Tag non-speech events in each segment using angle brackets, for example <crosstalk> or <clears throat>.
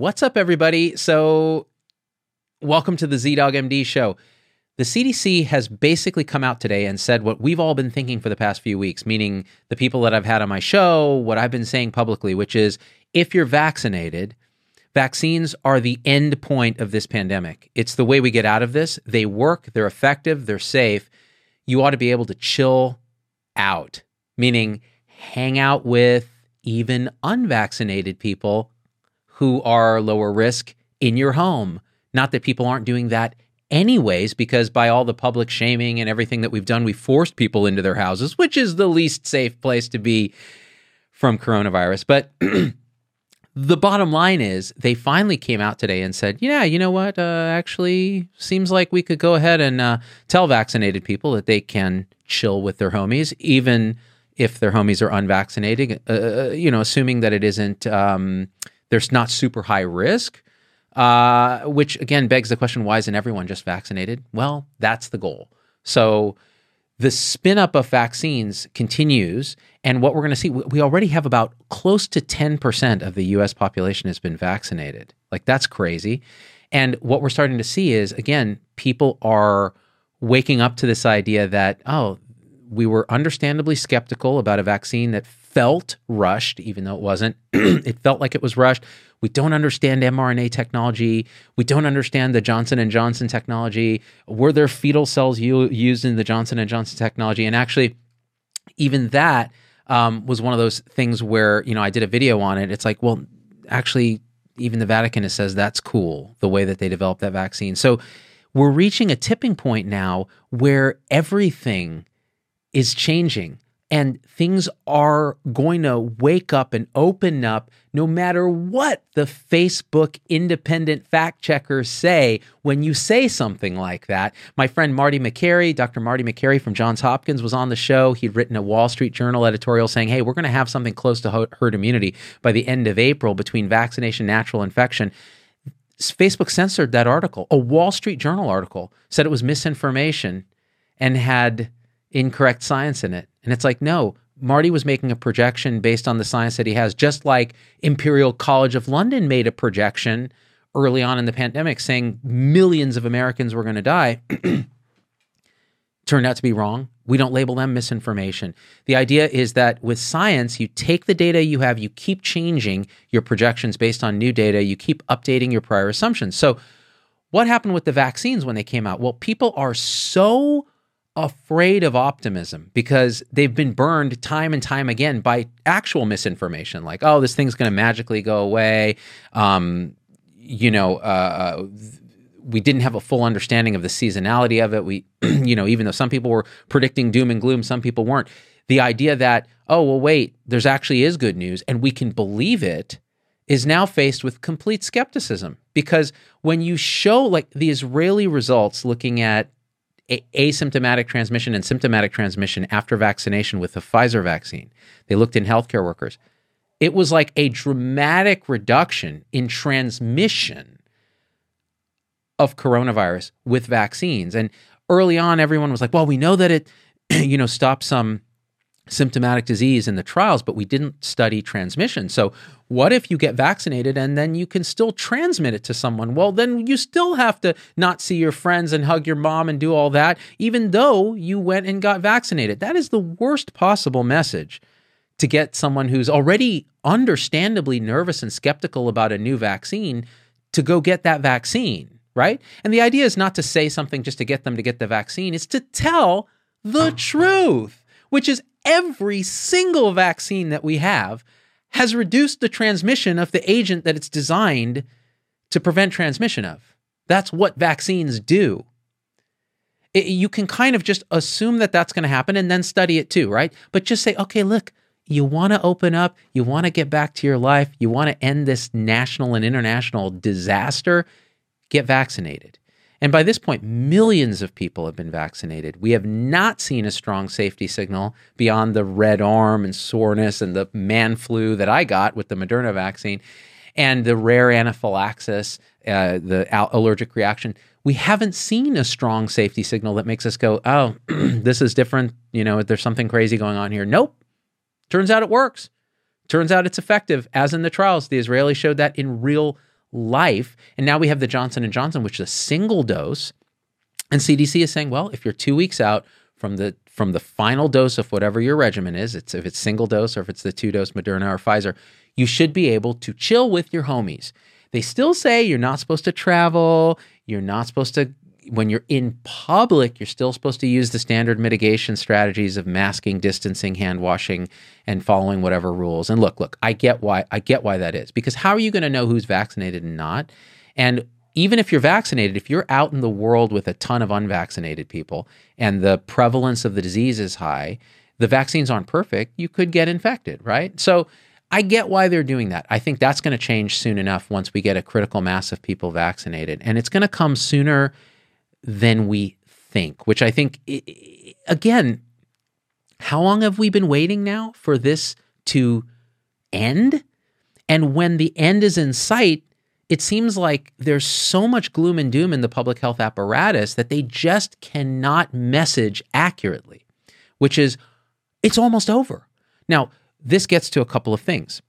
What's up, everybody? So, welcome to the ZDogg MD show. The CDC has basically come out today and said what we've all been thinking for the past few weeks, meaning the people that I've had on my show, what I've been saying publicly, which is if you're vaccinated, vaccines are the end point of this pandemic. It's the way we get out of this. They work, they're effective, they're safe. You ought to be able to chill out, meaning hang out with even unvaccinated people who are lower risk in your home. Not that people aren't doing that anyways, because by all the public shaming and everything that we've done, we forced people into their houses, which is the least safe place to be from coronavirus. But <clears throat> the bottom line is they finally came out today and said, yeah, you know what? Uh, actually, seems like we could go ahead and uh, tell vaccinated people that they can chill with their homies, even if their homies are unvaccinated, uh, uh you know, assuming that it isn't. Um, there's not super high risk, uh, which again begs the question why isn't everyone just vaccinated? Well, that's the goal. So the spin up of vaccines continues. And what we're going to see, we already have about close to 10% of the US population has been vaccinated. Like, that's crazy. And what we're starting to see is, again, people are waking up to this idea that, oh, we were understandably skeptical about a vaccine that felt rushed, even though it wasn't. <clears throat> it felt like it was rushed. We don't understand mRNA technology. We don't understand the Johnson and Johnson technology. Were there fetal cells u- used in the Johnson and Johnson technology? And actually, even that um, was one of those things where you know I did a video on it. It's like, well, actually, even the Vatican says that's cool the way that they developed that vaccine. So we're reaching a tipping point now where everything is changing and things are going to wake up and open up no matter what the Facebook independent fact checkers say when you say something like that. My friend Marty Makary, Dr. Marty Makary from Johns Hopkins, was on the show. He'd written a Wall Street Journal editorial saying, hey, we're going to have something close to herd immunity by the end of April between vaccination, natural infection. Facebook censored that article. A Wall Street Journal article said it was misinformation and had incorrect science in it. And it's like, no, Marty was making a projection based on the science that he has, just like Imperial College of London made a projection early on in the pandemic saying millions of Americans were going to die. <clears throat> Turned out to be wrong. We don't label them misinformation. The idea is that with science, you take the data you have, you keep changing your projections based on new data, you keep updating your prior assumptions. So, what happened with the vaccines when they came out? Well, people are so afraid of optimism because they've been burned time and time again by actual misinformation like oh this thing's going to magically go away. Um, you know uh, uh we didn't have a full understanding of the seasonality of it. We <clears throat> you know even though some people were predicting doom and gloom some people weren't. The idea that oh well wait there's actually is good news and we can believe it is now faced with complete skepticism because when you show like the Israeli results looking at asymptomatic transmission and symptomatic transmission after vaccination with the Pfizer vaccine. They looked in healthcare workers. It was like a dramatic reduction in transmission of coronavirus with vaccines. And early on, everyone was like, well, we know that it, <clears throat> you know, stops some symptomatic disease in the trials, but we didn't study transmission. So, what if you get vaccinated and then you can still transmit it to someone? Well, then you still have to not see your friends and hug your mom and do all that, even though you went and got vaccinated. That is the worst possible message to get someone who's already understandably nervous and skeptical about a new vaccine to go get that vaccine, right? And the idea is not to say something just to get them to get the vaccine, it's to tell the truth, which is every single vaccine that we have has reduced the transmission of the agent that it's designed to prevent transmission of. That's what vaccines do. It, you can kind of just assume that that's going to happen and then study it too, right? But just say, okay, look, you want to open up, you want to get back to your life, you want to end this national and international disaster, get vaccinated. And by this point, millions of people have been vaccinated. We have not seen a strong safety signal beyond the red arm and soreness and the man flu that I got with the Moderna vaccine and the rare anaphylaxis, uh, the allergic reaction. We haven't seen a strong safety signal that makes us go, oh, <clears throat> this is different. You know, there's something crazy going on here. Nope. Turns out it works. Turns out it's effective, as in the trials. The Israelis showed that in real life. And now we have the Johnson and Johnson, which is a single dose. And CDC is saying, well, if you're two weeks out from the from the final dose of whatever your regimen is, it's if it's single dose or if it's the two dose Moderna or Pfizer, you should be able to chill with your homies. They still say you're not supposed to travel, you're not supposed to when you're in public, you're still supposed to use the standard mitigation strategies of masking, distancing, hand washing, and following whatever rules. And look, look, I get why I get why that is. Because how are you going to know who's vaccinated and not? And even if you're vaccinated, if you're out in the world with a ton of unvaccinated people and the prevalence of the disease is high, the vaccines aren't perfect, you could get infected, right? So I get why they're doing that. I think that's going to change soon enough once we get a critical mass of people vaccinated. And it's going to come sooner than we think, which I think, again, how long have we been waiting now for this to end? And when the end is in sight, it seems like there's so much gloom and doom in the public health apparatus that they just cannot message accurately, which is it's almost over. Now, this gets to a couple of things.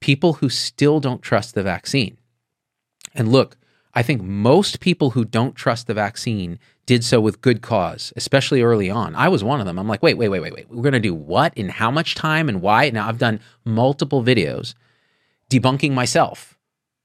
People who still don't trust the vaccine. And look, I think most people who don't trust the vaccine did so with good cause, especially early on. I was one of them. I'm like, wait, wait, wait, wait, wait. We're going to do what in how much time and why? Now, I've done multiple videos debunking myself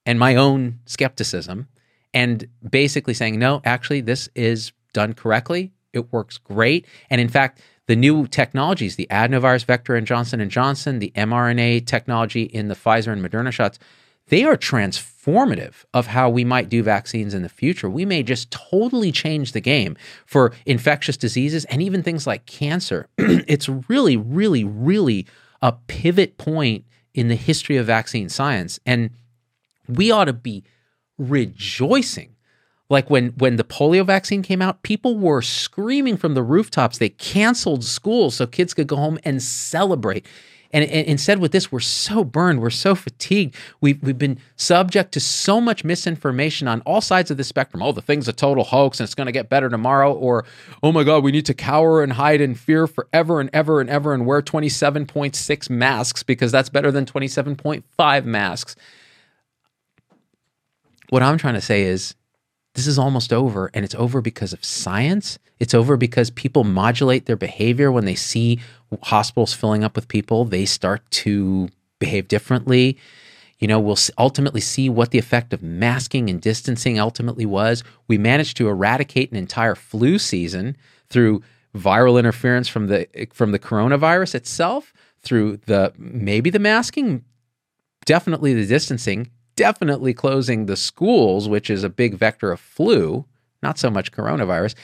and my own skepticism and basically saying, no, actually, this is done correctly. It works great. And in fact, the new technologies, the adenovirus vector in Johnson and Johnson, the mRNA technology in the Pfizer and Moderna shots, they are transformative of how we might do vaccines in the future. We may just totally change the game for infectious diseases and even things like cancer. <clears throat> it's really, really, really a pivot point in the history of vaccine science. And we ought to be rejoicing. Like when when the polio vaccine came out, people were screaming from the rooftops. They canceled schools so kids could go home and celebrate. And, and, instead, with this, we're so burned, we're so fatigued. We've, we've been subject to so much misinformation on all sides of the spectrum. Oh, the thing's a total hoax and it's going to get better tomorrow. Or, oh my God, we need to cower and hide in fear forever and ever and ever and wear 27.6 masks because that's better than 27.5 masks. What I'm trying to say is this is almost over, and it's over because of science. It's over because people modulate their behavior when they see hospitals filling up with people. They start to behave differently. You know, we'll ultimately see what the effect of masking and distancing ultimately was. We managed to eradicate an entire flu season through viral interference from the from the coronavirus itself, through the maybe the masking, definitely the distancing, definitely closing the schools, which is a big vector of flu, not so much coronavirus,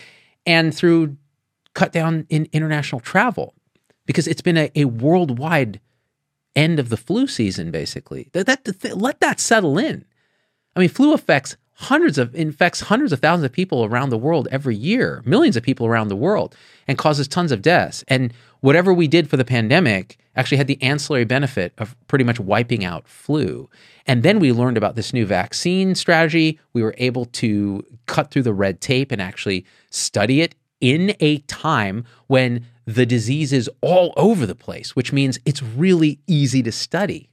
and through cut down in international travel because it's been a, a worldwide end of the flu season, basically. That, that, let that settle in. I mean, flu affects hundreds of infects hundreds of thousands of people around the world every year, millions of people around the world, and causes tons of deaths. And whatever we did for the pandemic actually had the ancillary benefit of pretty much wiping out flu. And then we learned about this new vaccine strategy. We were able to cut through the red tape and actually study it in a time when the disease is all over the place, which means it's really easy to study.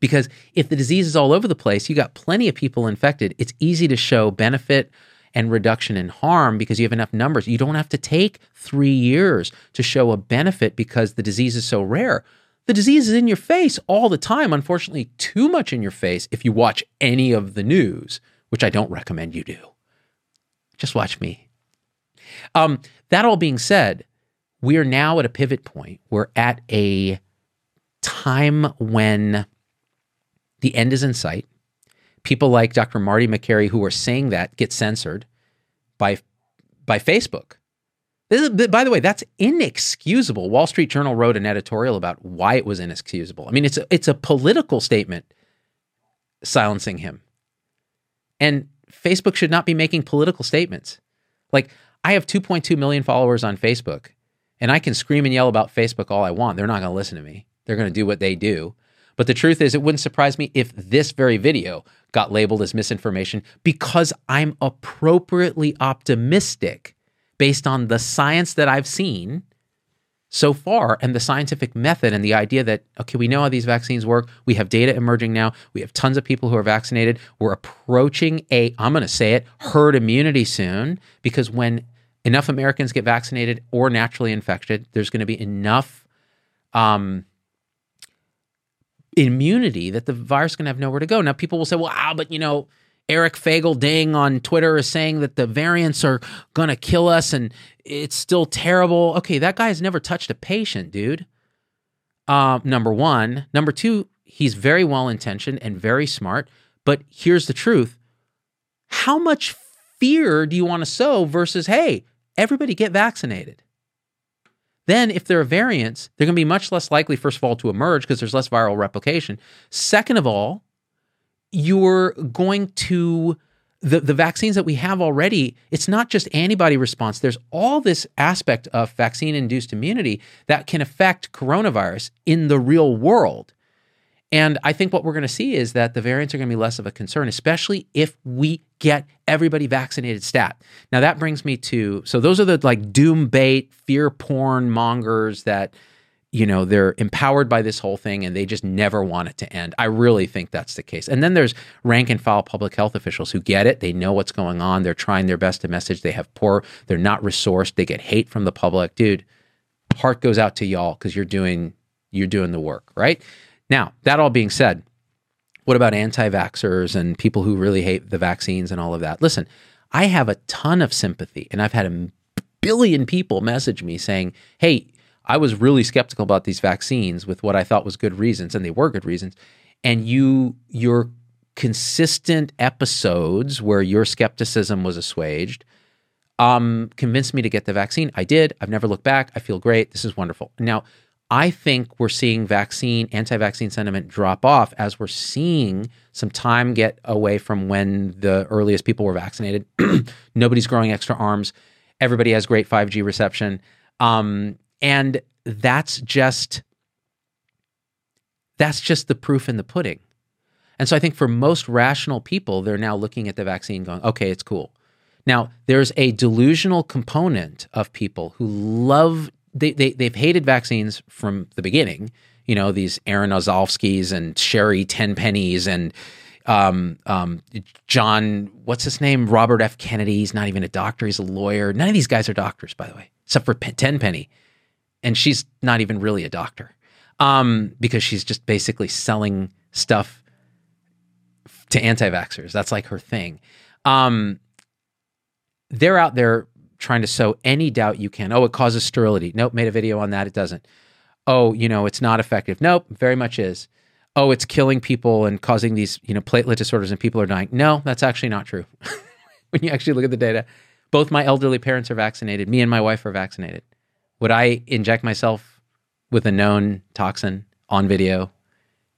Because if the disease is all over the place, you got plenty of people infected. It's easy to show benefit and reduction in harm because you have enough numbers. You don't have to take three years to show a benefit because the disease is so rare. The disease is in your face all the time, unfortunately, too much in your face if you watch any of the news, which I don't recommend you do. Just watch me. Um, that all being said, we are now at a pivot point. We're at a time when the end is in sight. People like Dr. Marty Makary, who are saying that, get censored by by Facebook. Is, by the way, that's inexcusable. Wall Street Journal wrote an editorial about why it was inexcusable. I mean, it's a, it's a political statement silencing him. And Facebook should not be making political statements. Like, I have 2.2 million followers on Facebook, and I can scream and yell about Facebook all I want. They're not going to listen to me. They're going to do what they do. But the truth is, it wouldn't surprise me if this very video got labeled as misinformation because I'm appropriately optimistic based on the science that I've seen so far and the scientific method and the idea that okay we know how these vaccines work we have data emerging now we have tons of people who are vaccinated we're approaching a i'm going to say it herd immunity soon because when enough americans get vaccinated or naturally infected there's going to be enough um, immunity that the virus is going to have nowhere to go now people will say well ah, but you know Eric Feigl-Ding on Twitter is saying that the variants are going to kill us and it's still terrible. Okay, that guy has never touched a patient, dude. Uh, number one. Number two, he's very well intentioned and very smart. But here's the truth how much fear do you want to sow versus, hey, everybody get vaccinated? Then, if there are variants, they're going to be much less likely, first of all, to emerge because there's less viral replication. Second of all, you're going to the, the vaccines that we have already, it's not just antibody response. There's all this aspect of vaccine induced immunity that can affect coronavirus in the real world. And I think what we're going to see is that the variants are going to be less of a concern, especially if we get everybody vaccinated stat. Now that brings me to so those are the like doom bait, fear porn mongers that you know they're empowered by this whole thing and they just never want it to end. I really think that's the case. And then there's rank and file public health officials who get it. They know what's going on. They're trying their best to message. They have poor they're not resourced. They get hate from the public. Dude heart goes out to y'all because you're doing you're doing the work right now that all being said what about anti-vaxxers and people who really hate the vaccines and all of that listen i have a ton of sympathy and i've had a billion people message me saying hey I was really skeptical about these vaccines with what I thought was good reasons, and they were good reasons. And you, your consistent episodes where your skepticism was assuaged, um, convinced me to get the vaccine. I did. I've never looked back. I feel great. This is wonderful. Now, I think we're seeing vaccine, anti vaccine sentiment drop off as we're seeing some time get away from when the earliest people were vaccinated. <clears throat> Nobody's growing extra arms. Everybody has great 5G reception. Um, and that's just that's just the proof in the pudding. And so I think for most rational people, they're now looking at the vaccine going, okay, it's cool. Now, there's a delusional component of people who love, they, they, they've hated vaccines from the beginning. You know, these Erin Ozolskis and Sherri Tenpennies and um, um, John, what's his name? Robert F. Kennedy. He's not even a doctor, he's a lawyer. None of these guys are doctors, by the way, except for Tenpenny and she's not even really a doctor um, because she's just basically selling stuff to anti-vaxxers. That's like her thing. Um, they're out there trying to sow any doubt you can. Oh, it causes sterility. Nope, made a video on that. It doesn't. Oh, you know, it's not effective. Nope, very much is. Oh, it's killing people and causing these, you know, platelet disorders and people are dying. No, that's actually not true. <laughs> when you actually look at the data, both my elderly parents are vaccinated. Me and my wife are vaccinated. Would I inject myself with a known toxin on video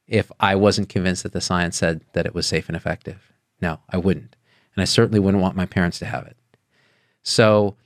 if I wasn't convinced that the science said that it was safe and effective? No, I wouldn't. And I certainly wouldn't want my parents to have it. So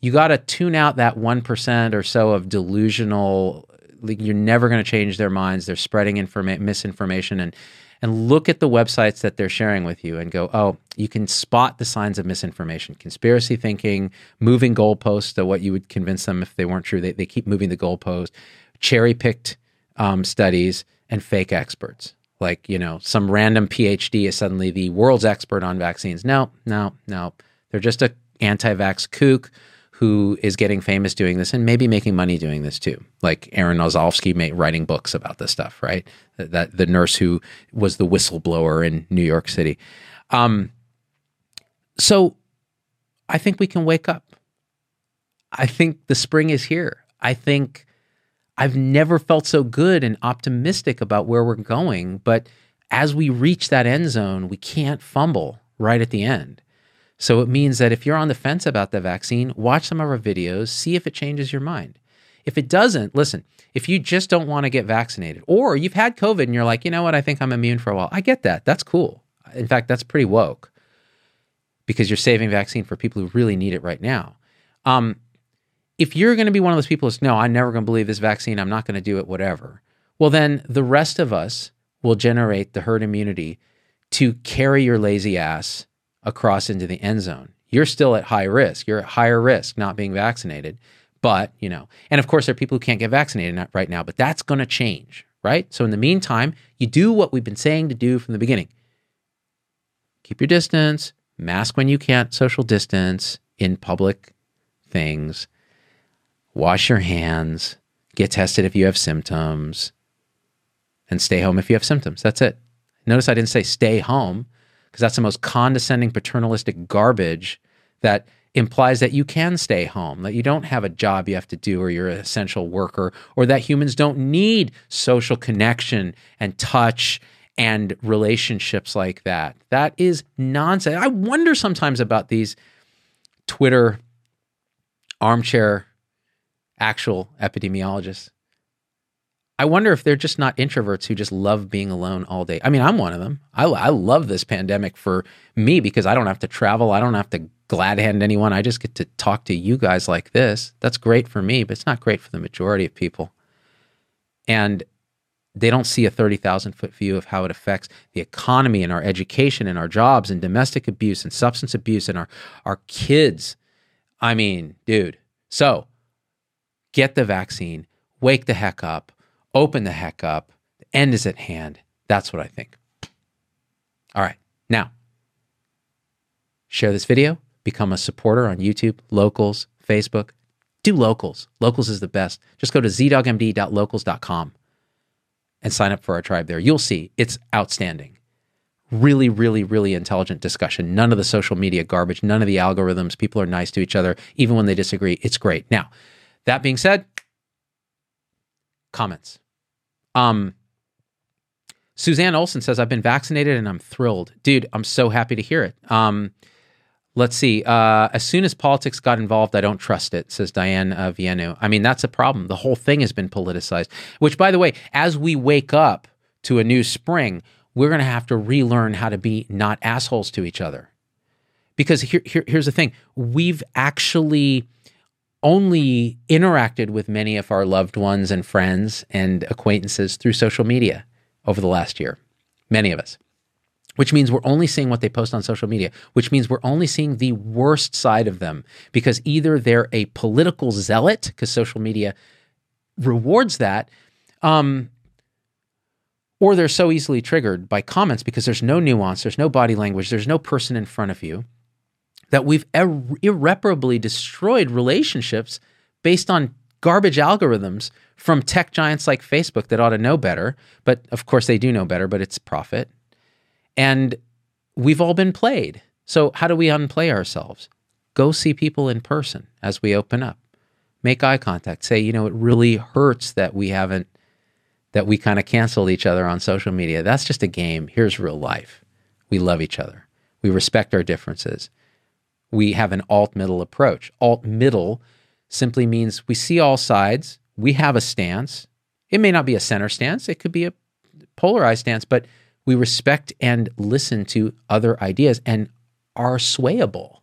you got to tune out that 1% or so of delusional you're never going to change their minds. They're spreading informa- misinformation and and look at the websites that they're sharing with you and go, oh, you can spot the signs of misinformation, conspiracy thinking, moving goalposts to what you would convince them if they weren't true. They, they keep moving the goalpost, cherry picked um, studies, and fake experts. Like, you know, some random PhD is suddenly the world's expert on vaccines. No, no, no. They're just a anti vax kook who is getting famous doing this and maybe making money doing this too. Like Erin Ozolsky writing books about this stuff, right? That the nurse who was the whistleblower in New York City. Um, so I think we can wake up. I think the spring is here. I think I've never felt so good and optimistic about where we're going. But as we reach that end zone, we can't fumble right at the end. So it means that if you're on the fence about the vaccine, watch some of our videos, see if it changes your mind. If it doesn't, listen, if you just don't want to get vaccinated or you've had COVID and you're like, you know what, I think I'm immune for a while, I get that. That's cool. In fact, that's pretty woke because you're saving vaccine for people who really need it right now. Um, if you're going to be one of those people who's, no, I'm never going to believe this vaccine, I'm not going to do it, whatever, well, then the rest of us will generate the herd immunity to carry your lazy ass across into the end zone. You're still at high risk. You're at higher risk not being vaccinated, But, you know, and of course, there are people who can't get vaccinated right now, but that's going to change, right? So, in the meantime, you do what we've been saying to do from the beginning keep your distance, mask when you can't social distance in public things, wash your hands, get tested if you have symptoms, and stay home if you have symptoms. That's it. Notice I didn't say stay home because that's the most condescending, paternalistic garbage that implies that you can stay home, that you don't have a job you have to do or you're an essential worker, or that humans don't need social connection and touch and relationships like that. That is nonsense. I wonder sometimes about these Twitter armchair actual epidemiologists. I wonder if they're just not introverts who just love being alone all day. I mean, I'm one of them. I, I love this pandemic for me because I don't have to travel. I don't have to glad hand anyone. I just get to talk to you guys like this. That's great for me, but it's not great for the majority of people. And they don't see a 30,000 foot view of how it affects the economy and our education and our jobs and domestic abuse and substance abuse and our, our kids. I mean, dude. So get the vaccine, wake the heck up, open the heck up. The end is at hand. That's what I think. All right. Now, share this video, become a supporter on YouTube, Locals, Facebook. Do Locals. Locals is the best. Just go to zdoggmd.locals.com and sign up for our tribe there. You'll see it's outstanding. Really, really, really intelligent discussion. None of the social media garbage, none of the algorithms. People are nice to each other, even when they disagree. It's great. Now, that being said, comments. Um, Suzanne Olson says, I've been vaccinated and I'm thrilled. Dude, I'm so happy to hear it. Um, Let's see. Uh, as soon as politics got involved, I don't trust it, says Diane uh, Vienu. I mean, that's a problem. The whole thing has been politicized, which, by the way, as we wake up to a new spring, we're going to have to relearn how to be not assholes to each other. Because here, here, here's the thing we've actually only interacted with many of our loved ones and friends and acquaintances through social media over the last year. Many of us which means we're only seeing what they post on social media, which means we're only seeing the worst side of them because either they're a political zealot, because social media rewards that, um, or they're so easily triggered by comments because there's no nuance, there's no body language, there's no person in front of you, that we've ir- irreparably destroyed relationships based on garbage algorithms from tech giants like Facebook that ought to know better. But of course, they do know better, but it's profit and we've all been played. So, how do we unplay ourselves? Go see people in person as we open up. Make eye contact. Say, you know, it really hurts that we haven't, that we kind of canceled each other on social media. That's just a game. Here's real life. We love each other. We respect our differences. We have an alt middle approach. Alt middle simply means we see all sides. We have a stance. It may not be a center stance, it could be a polarized stance, but we respect and listen to other ideas and are swayable.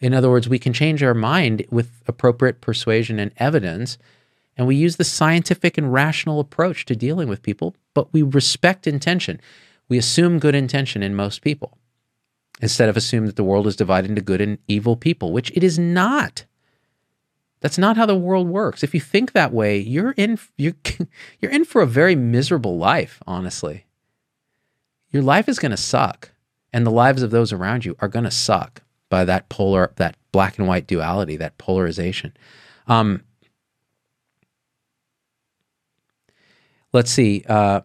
In other words, we can change our mind with appropriate persuasion and evidence. And we use the scientific and rational approach to dealing with people, but we respect intention. We assume good intention in most people instead of assume that the world is divided into good and evil people, which it is not. That's not how the world works. If you think that way, you're in you're, <laughs> you're in for a very miserable life, honestly your life is going to suck and the lives of those around you are going to suck by that polar that black and white duality that polarization um, let's see uh,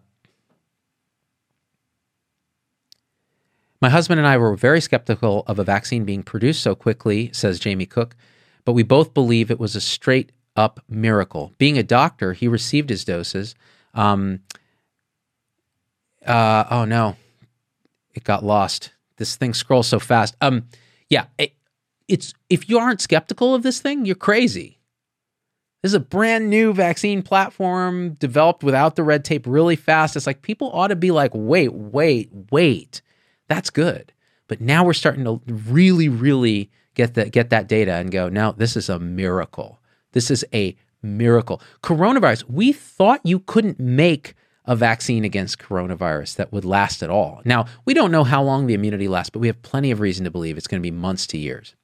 my husband and i were very skeptical of a vaccine being produced so quickly says jamie cook but we both believe it was a straight up miracle being a doctor he received his doses um, uh, oh no, it got lost. This thing scrolls so fast. Um, yeah, it, it's if you aren't skeptical of this thing, you're crazy. This is a brand new vaccine platform developed without the red tape really fast. It's like people ought to be like, wait, wait, wait. That's good. But now we're starting to really, really get that get that data and go, now this is a miracle. This is a miracle. Coronavirus, we thought you couldn't make a vaccine against coronavirus that would last at all. Now, we don't know how long the immunity lasts, but we have plenty of reason to believe it's going to be months to years.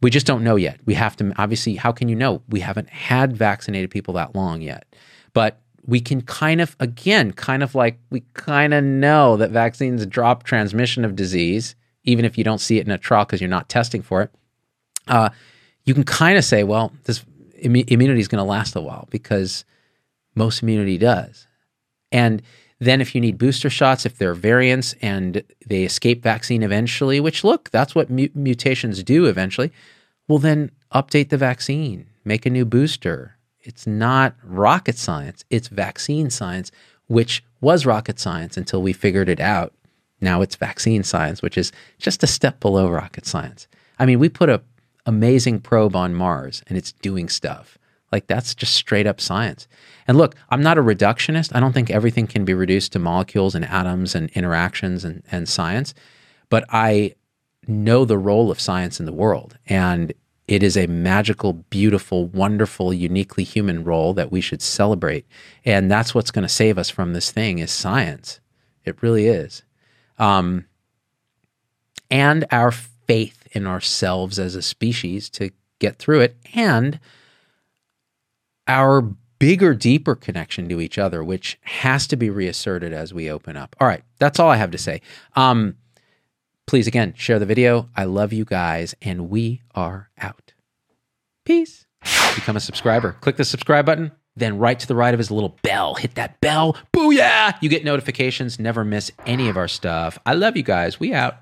We just don't know yet. We have to, obviously, how can you know? We haven't had vaccinated people that long yet. But we can kind of, again, kind of like we kind of know that vaccines drop transmission of disease, even if you don't see it in a trial because you're not testing for it. Uh, you can kind of say, well, this immunity is going to last a while because most immunity does. And then, if you need booster shots, if there are variants and they escape vaccine eventually, which look, that's what mu- mutations do eventually, well, then update the vaccine, make a new booster. It's not rocket science, it's vaccine science, which was rocket science until we figured it out. Now it's vaccine science, which is just a step below rocket science. I mean, we put a amazing probe on Mars and it's doing stuff. Like that's just straight up science. And look, I'm not a reductionist. I don't think everything can be reduced to molecules and atoms and interactions and, and science, but I know the role of science in the world. And it is a magical, beautiful, wonderful, uniquely human role that we should celebrate. And that's what's going to save us from this thing is science. It really is. Um, and our faith in ourselves as a species to get through it. And our bigger, deeper connection to each other, which has to be reasserted as we open up. All right, that's all I have to say. Um, please, again, share the video. I love you guys, and we are out. Peace. Become a subscriber. Click the subscribe button. Then, right to the right of his little bell, hit that bell. Booyah! You get notifications. Never miss any of our stuff. I love you guys. We out.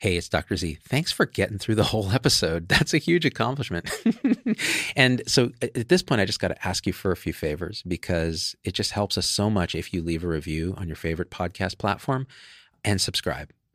Hey, it's Dr. Z. Thanks for getting through the whole episode. <laughs> That's a huge accomplishment. <laughs> and so at this point, I just got to ask you for a few favors because it just helps us so much if you leave a review on your favorite podcast platform and subscribe.